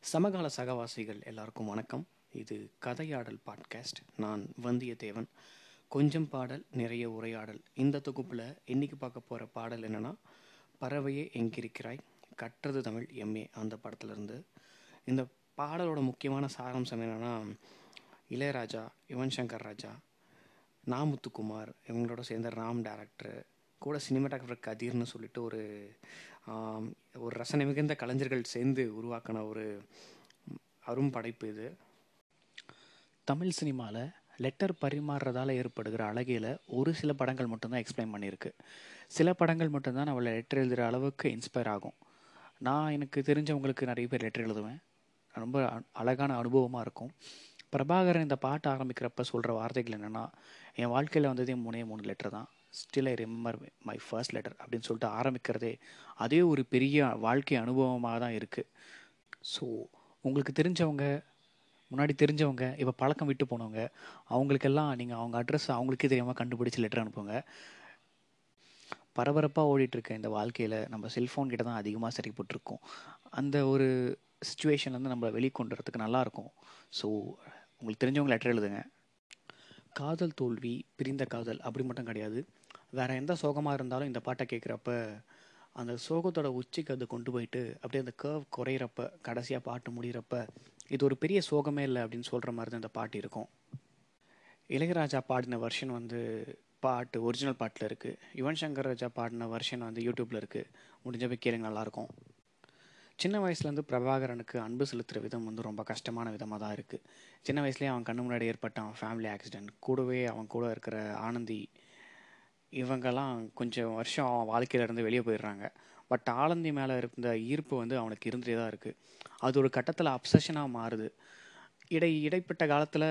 சமகால சகவாசிகள் எல்லாருக்கும் வணக்கம். இது கதையாடல் பாட்காஸ்ட் நான் வந்தியத்தேவன். கொஞ்சம் பாடல் நிறைய உரையாடல். இந்த தொகுப்பில் இன்றைக்கி பார்க்க போகிற பாடல் என்னென்னா பறவையே எங்கிருக்கிறாய்? கற்றது தமிழ் எம்ஏ அந்த படத்துலேருந்து இந்த பாடலோட முக்கியமான சாராம்சம் என்னென்னா இளையராஜா யுவன் சங்கர் ராஜா நாமுத்துக்குமார் இவங்களோட சேர்ந்த ராம் டேரக்டர் கூட சினிமாட்டோகிராஃபர் கதிர்னு சொல்லிட்டு ஒரு ஒரு ரசனை மிகுந்த கலைஞர்கள் சேர்ந்து உருவாக்கின ஒரு அரும் படைப்பு இது. தமிழ் சினிமாவில் லெட்டர் பரிமாறுறதால ஏற்படுகிற அழகையில் ஒரு சில படங்கள் மட்டும்தான் எக்ஸ்பிளைன் பண்ணியிருக்கு. சில படங்கள் மட்டும்தான் அவளை லெட்டர் எழுதுகிற அளவுக்கு இன்ஸ்பயர் ஆகும். நான் எனக்கு தெரிஞ்சவங்களுக்கு நிறைய பேர் லெட்டர் எழுதுவேன். ரொம்ப அழகான அனுபவமாக இருக்கும். பிரபாகரன் இந்த பாட்டு ஆரம்பிக்கிறப்ப சொல்கிற வார்த்தைகள் என்னென்னா என் வாழ்க்கையில் வந்ததே மூணே மூணு லெட்டர் தான். Still I remember my first letter அப்படின்னு சொல்லிட்டு ஆரம்பிக்கிறதே அதே ஒரு பெரிய வாழ்க்கை அனுபவமாக தான் இருக்குது ஸோ உங்களுக்கு தெரிஞ்சவங்க முன்னாடி தெரிஞ்சவங்க இப்போ பழக்கம் விட்டு போனவங்க அவங்களுக்கெல்லாம் நீங்கள் அவங்க அட்ரஸ் அவங்களுக்கே தெரியாமல் கண்டுபிடிச்சி லெட்டர் அனுப்புங்க. பரபரப்பாக ஓடிட்டுருக்க இந்த வாழ்க்கையில் நம்ம செல்ஃபோன் கிட்ட தான் அதிகமாக சரிப்பட்டுருக்கோம் அந்த ஒரு சுச்சுவேஷன்லேருந்து நம்மளை வெளிக்கொண்டுறதுக்கு நல்லாயிருக்கும் ஸோ உங்களுக்கு தெரிஞ்சவங்க லெட்டர் எழுதுங்க. காதல் தோல்வி பிரிந்த காதல் அப்படி மட்டும் கிடையாது. வேற எந்த சோகமாக இருந்தாலும் இந்த பாட்டை கேட்குறப்ப அந்த சோகத்தோட உச்சிக்கு அது கொண்டு போயிட்டு அப்படியே அந்த கர்வ் குறையிறப்ப கடைசியாக பாட்டு முடிகிறப்ப இது ஒரு பெரிய சோகமே இல்லை அப்படின்னு சொல்கிற மாதிரி தான் இந்த பாட்டு இருக்கும். இளையராஜா பாடின வெர்ஷன் வந்து பாட்டு ஒரிஜினல் பாட்டில் இருக்குது யுவன் சங்கர் ராஜா பாடின வெர்ஷன் வந்து யூடியூப்பில் இருக்குது முடிஞ்ச போய் கேளுங்க நல்லாயிருக்கும். சின்ன வயசுலேருந்து பிரபாகரனுக்கு அன்பு செலுத்துகிற விதம் வந்து ரொம்ப கஷ்டமான விதமாக தான் இருக்குது சின்ன வயசுலேயே அவன் கண்ணு முன்னாடி ஏற்பட்ட அவன் ஃபேமிலி ஆக்சிடென்ட் கூடவே அவன் கூட இருக்கிற ஆனந்தி இவங்கெல்லாம் கொஞ்சம் வருஷம் அவன் வாழ்க்கையிலேருந்து வெளியே போயிடுறாங்க. பட் ஆலந்தி மேலே இருந்த ஈர்ப்பு வந்து அவனுக்கு இருந்துகிட்டே தான் இருக்குது அது ஒரு கட்டத்தில் அப்சஷனாக மாறுது. இடை இடைப்பட்ட காலத்தில்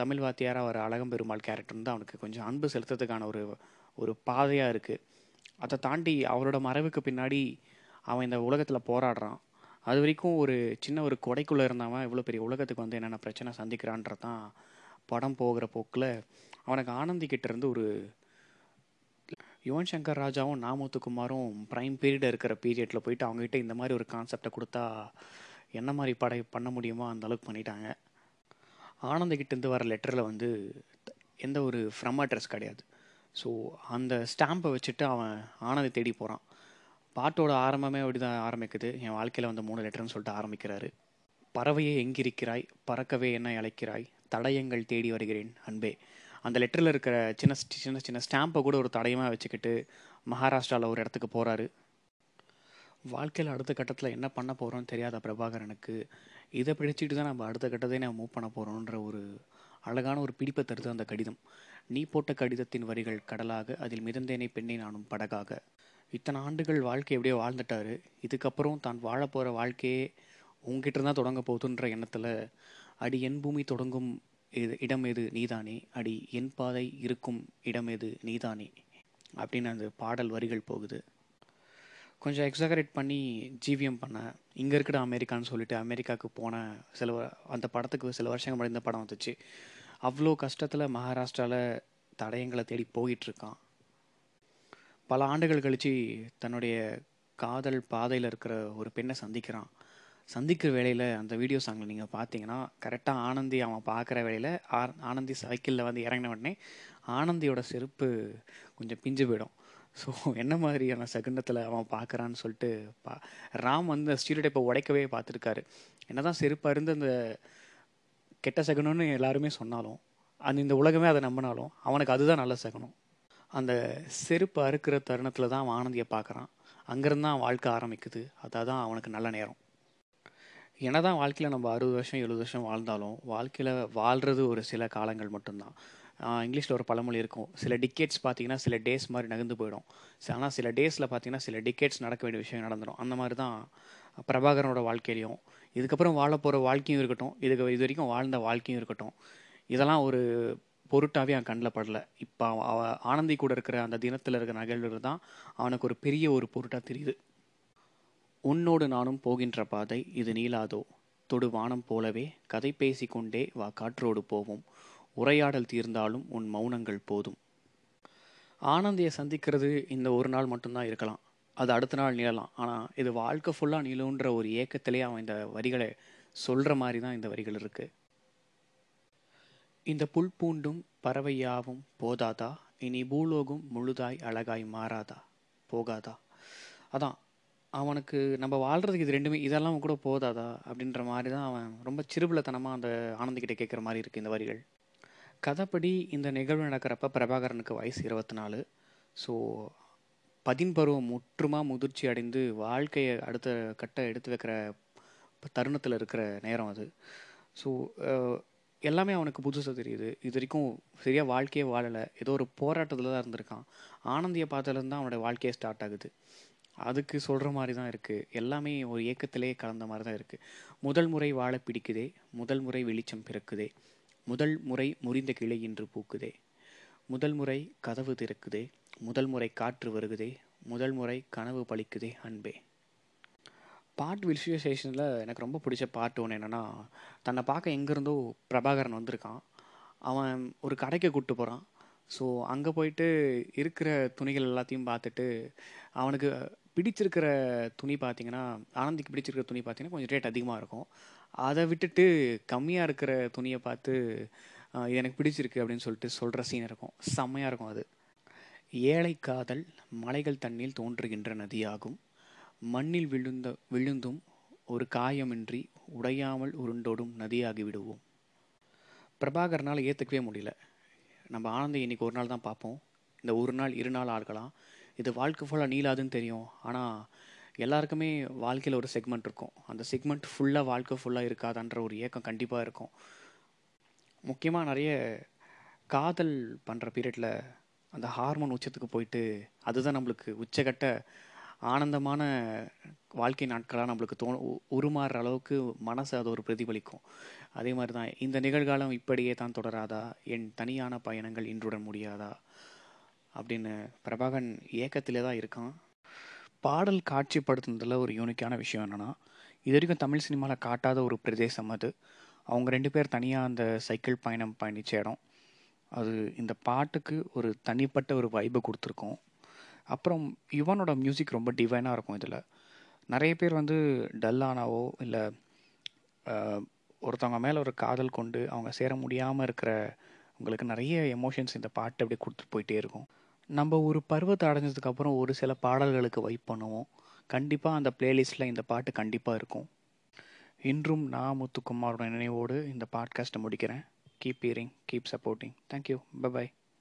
தமிழ் வாத்தியாராக ஒரு அழகம்பெருமாள் கேரக்டர் வந்து அவனுக்கு கொஞ்சம் அன்பு செலுத்துறதுக்கான ஒரு ஒரு பாதையாக இருக்குது அதை தாண்டி அவரோட மறைவுக்கு பின்னாடி அவன் இந்த உலகத்தில் போராடுறான். அது வரைக்கும் ஒரு சின்ன ஒரு கொடைக்குள்ளே இருந்தவன் இவ்வளோ பெரிய உலகத்துக்கு வந்து என்னென்ன பிரச்சனை சந்திக்கிறான்றது தான் படம் போகிற போக்கில் அவனுக்கு ஆனந்திக்கிட்டேருந்து ஒரு யுவன் சங்கர் ராஜாவும் நாமுத்துக்குமாரும் ப்ரைம் பீரியடில் இருக்கிற பீரியடில் போயிட்டு அவங்ககிட்ட இந்த மாதிரி ஒரு கான்செப்டை கொடுத்தா என்ன மாதிரி படை பண்ண முடியுமோ அந்த அளவுக்கு பண்ணிட்டாங்க. ஆனந்தகிட்டேருந்து வர லெட்டரில் வந்து த- எந்த ஒரு ஃப்ரம் அட்ரஸ் கிடையாது. ஸோ அந்த ஸ்டாம்பை வச்சுட்டு அவன் ஆனந்தை தேடி போகிறான் பாட்டோட ஆரம்பமே அப்படி தான் ஆரம்பிக்குது. என் வாழ்க்கையில் வந்து மூணு லெட்டர்னு சொல்லிட்டு ஆரம்பிக்கிறாரு. பறவையே எங்கிருக்கிறாய்? பறக்கவே என்ன அழைக்கிறாய்? தடயங்கள் தேடி வருகிறேன் அன்பே. அந்த லெட்டரில் இருக்கிற சின்ன சின்ன சின்ன ஸ்டாம்பை கூட ஒரு தடயமாக வச்சுக்கிட்டு மகாராஷ்டிராவில் ஒரு இடத்துக்கு போகிறாரு வாழ்க்கையில் அடுத்த கட்டத்தில் என்ன பண்ண போகிறோம்னு தெரியாத பிரபாகரனுக்கு? இதை பிடிச்சிட்டு தான் நம்ம அடுத்த கட்டத்தை நம்ம மூவ் பண்ண போகிறோன்ற ஒரு அழகான ஒரு பிடிப்பை தருது அந்த கடிதம். நீ போட்ட கடிதத்தின் வரிகள் கடலாக அதில் மிதந்தேனே பெண்ணை நானும் படகாக. இத்தனை ஆண்டுகள் வாழ்க்கை எப்படியோ வாழ்ந்துட்டாரு. இதுக்கப்புறம் தான் வாழ போகிற வாழ்க்கையே உங்ககிட்ட தான் தொடங்க போகுதுன்ற எண்ணத்தில் அடி என் பூமி தொடங்கும் இது இடம் எது நீதானே? அடி என் பாதை இருக்கும் இடம் எது நீதானே? அப்படின்னு அந்த பாடல் வரிகள் போகுது. கொஞ்சம் எக்ஸாகரேட் பண்ணி ஜிவிஎம் பண்ணேன் இங்கே இருக்கிற அமெரிக்கான்னு சொல்லிட்டு அமெரிக்காவுக்கு போன சில அந்த படத்துக்கு சில வருஷங்கள் முன்னாடி இந்த படம் வந்துச்சு. அவ்வளோ கஷ்டத்தில் மகாராஷ்டிராவில் தடயங்களை தேடி போயிட்டுருக்கான். பல ஆண்டுகள் கழித்து தன்னுடைய காதல் பாதையில் இருக்கிற ஒரு பெண்ணை சந்திக்கிறான். சந்திக்கிற வேலையில் அந்த வீடியோ சாங்கில் நீங்கள் பார்த்தீங்கன்னா கரெக்டாக ஆனந்தி அவன் பார்க்குற வேளையில் ஆனந்தி சைக்கிளில் வந்து இறங்கின உடனே ஆனந்தியோட செருப்பு கொஞ்சம் பிஞ்சு போயிடும். ஸோ என்ன மாதிரியான சகுனத்தில் அவன் பார்க்குறான்னு சொல்லிட்டு பா ராம் வந்து ஸ்டீரியோடைப்பை உடைக்கவே பார்த்துருக்காரு என்னதான் செருப்பு இருந்து அந்த கெட்ட சகுனம்னு எல்லாருமே சொன்னாலும் அந்த இந்த உலகமே அதை நம்பினாலும் அவனுக்கு அதுதான் நல்ல சகுனம். அந்த செருப்பு அறுக்கிற தருணத்தில் தான் அவன் ஆனந்தியை பார்க்குறான் அங்கேருந்து தான் வாழ்க்கை ஆரம்பிக்குது. அதான் அவனுக்கு நல்ல நேரம். என்னதான் வாழ்க்கையில் நம்ம அறுபது வருஷம் எழுபது வருஷம் வாழ்ந்தாலும் வாழ்க்கையில் வாழ்கிறது ஒரு சில காலங்கள் மட்டும்தான். இங்கிலீஷில் ஒரு பழமொழி இருக்கும். சில டிக்கெட்ஸ் பார்த்தீங்கன்னா சில டேஸ் மாதிரி நகர்ந்து போயிடும். ஆனால் சில டேஸில் பார்த்தீங்கன்னா சில டிக்கெட்ஸ் நடக்க வேண்டிய விஷயம் நடந்துடும் அந்த மாதிரி தான் பிரபாகரனோட வாழ்க்கையிலையும். இதுக்கப்புறம் வாழ போகிற வாழ்க்கையும் இருக்கட்டும். இதுக்கு இது வரைக்கும் வாழ்ந்த வாழ்க்கையும் இருக்கட்டும். இதெல்லாம் ஒரு பொருட்டாகவே அவன் கண்ணில் படல. இப்போ அவன் அவ ஆனந்தி கூட இருக்கிற அந்த தினத்தில் இருக்கிற நிகழ்வுகள் தான் அவனுக்கு ஒரு பெரிய ஒரு பொருட்டாக தெரியுது. உன்னோடு நானும் போகின்ற பாதை இது நீளாதோ தொடு வானம் போலவே கதை பேசிக்கொண்டே வா காற்றோடு போவோம். உரையாடல் தீர்ந்தாலும் உன் மௌனங்கள் போதும். ஆனந்தியை சந்திக்கிறது இந்த ஒரு நாள் மட்டும்தான் இருக்கலாம். அது அடுத்த நாள் நீளலாம் ஆனால் இது வாழ்க்கை ஃபுல்லாக நீளுன்ற ஒரு ஏக்கத்திலே அவன் இந்த வரிகளை சொல்கிற மாதிரி தான் இந்த வரிகள் இருக்குது இந்த புல் பூண்டும் பறவையாவும் போதாதா? இனி பூலோகம் முழுதாய் அழகாய் மாறாதா? போகாதா? அதான் அவனுக்கு நம்ம வாழ்கிறதுக்கு இது ரெண்டுமே இதெல்லாம் கூட போதாதா அப்படின்ற மாதிரி தான் அவன் ரொம்ப சிறுபிள்ளைத்தனமாக அந்த ஆனந்திக்கிட்ட கேட்குற மாதிரி இருக்குது இந்த வரிகள். கதைப்படி இந்த நிகழ்வு நடக்கிறப்ப பிரபாகரனுக்கு வயசு இருபத்தி நாலு ஸோ பதின்பருவம் முற்றுமா முதிர்ச்சி அடைந்து வாழ்க்கையை அடுத்த கட்ட எடுத்து வைக்கிற தருணத்தில் இருக்கிற நேரம் அது. ஸோ எல்லாமே அவனுக்கு புதுசாக தெரியுது. இது வரைக்கும் சரியாக வாழ்க்கையே வாழலை. ஏதோ ஒரு போராட்டத்தில் தான் இருந்திருக்கான். ஆனந்தியை பார்த்ததுலேருந்து தான் அவனோட வாழ்க்கையே ஸ்டார்ட் ஆகுது. அதுக்கு சொல்கிற மாதிரி தான் இருக்குது எல்லாமே ஒரு ஏக்கத்திலே கலந்த மாதிரி தான் இருக்குது முதல் முறை வாழ பிடிக்குதே முதல் முறை வெளிச்சம் பிறக்குதே முதல் முறை முறிந்த கிளை இன்று பூக்குதே முதல் முறை கதவு திறக்குதே முதல் முறை காற்று வருகுதே முதல் முறை கனவு பழிக்குதே அன்பே. பாட் விஷுவலைசேஷனில் எனக்கு ரொம்ப பிடிச்ச பாட்டு ஒன்று என்னென்னா தன்னை பார்க்க எங்கேருந்தோ பிரபாகரன் வந்திருக்கான். அவன் ஒரு கடைக்கு கூப்பிட்டு போகிறான் ஸோ அங்கே போயிட்டு இருக்கிற துணிகள் எல்லாத்தையும் பார்த்துட்டு அவனுக்கு பிடிச்சிருக்கிற துணி பார்த்தீங்கன்னா ஆனந்திக்கு பிடிச்சிருக்கிற துணி பார்த்தீங்கன்னா கொஞ்சம் ரேட் அதிகமாக இருக்கும். அதை விட்டுட்டு கம்மியாக இருக்கிற துணியை பார்த்து இது எனக்கு பிடிச்சிருக்கு அப்படின்னு சொல்லிட்டு சொல்கிற சீன் இருக்கும். செம்மையாக இருக்கும் அது. ஏழை காதல் மலைகள் தண்ணில் தோன்றுகின்ற நதியாகும். மண்ணில் விழுந்த விழுந்தும் ஒரு காயமின்றி உடையாமல் உருண்டோடும் நதியாகி விடுவோம். பிரபாகரனால் ஏற்றுக்கவே முடியல. நம்ம ஆனந்தை இன்னைக்கு ஒரு நாள் தான் பார்ப்போம். இந்த ஒரு நாள் இரு நாள் ஆள்களாம் இது வாழ்க்கை ஃபுல்லாக நீளாதுன்னு தெரியும். ஆனால் எல்லாருக்குமே வாழ்க்கையில் ஒரு செக்மெண்ட் இருக்கும். அந்த செக்மெண்ட் ஃபுல்லாக வாழ்க்கை ஃபுல்லாக இருக்காதான்ற ஒரு ஏக்கம் கண்டிப்பாக இருக்கும். முக்கியமாக நிறைய காதல் பண்ணுற பீரியடில் அந்த ஹார்மோன் உச்சத்துக்கு போயிட்டு அதுதான் நம்மளுக்கு உச்சகட்ட ஆனந்தமான வாழ்க்கை நாட்களாக நம்மளுக்கு தோ உருமாறுற அளவுக்கு மனசு அது ஒரு பிரதிபலிக்கும். அதே மாதிரி தான் இந்த நிகழ்காலம் இப்படியே தான் தொடராதா? என் தனியான பயணங்கள் இன்றுடன் முடியாதா? அப்படின்னு பிரபாகரன் இயக்கத்திலே தான் இருக்கான். பாடல் காட்சிப்படுத்துனதில் ஒரு யூனிக்கான விஷயம் என்னென்னா இது வரைக்கும் தமிழ் சினிமாவில் காட்டாத ஒரு பிரதேசம் அது. அவங்க ரெண்டு பேர் தனியாக அந்த சைக்கிள் பயணம் பயணித்த இடம். அது இந்த பாட்டுக்கு ஒரு தனிப்பட்ட ஒரு வைபை கொடுத்துருக்கோம். அப்புறம் யுவனோட மியூசிக் ரொம்ப டிவைனாக இருக்கும் இதில். நிறைய பேர் வந்து டல்லானாவோ இல்லை ஒருத்தவங்க மேலே ஒரு காதல் கொண்டு அவங்க சேர முடியாமல் இருக்கிற உங்களுக்கு நிறைய எமோஷன்ஸ் இந்த பாட்டு அப்படியே கொடுத்துட்டு போயிட்டே இருக்கும். நம்ம ஒரு பருவத்தை அடைஞ்சதுக்கப்புறம் ஒரு சில பாடல்களுக்கு வைப் பண்ணுவோம். கண்டிப்பாக அந்த பிளேலிஸ்ட்டில் இந்த பாட்டு கண்டிப்பாக இருக்கும். இன்றும் நான் முத்துக்குமாரோட நினைவோடு இந்த பாட்காஸ்ட்டை முடிக்கிறேன். Keep hearing keep supporting thank you bye bye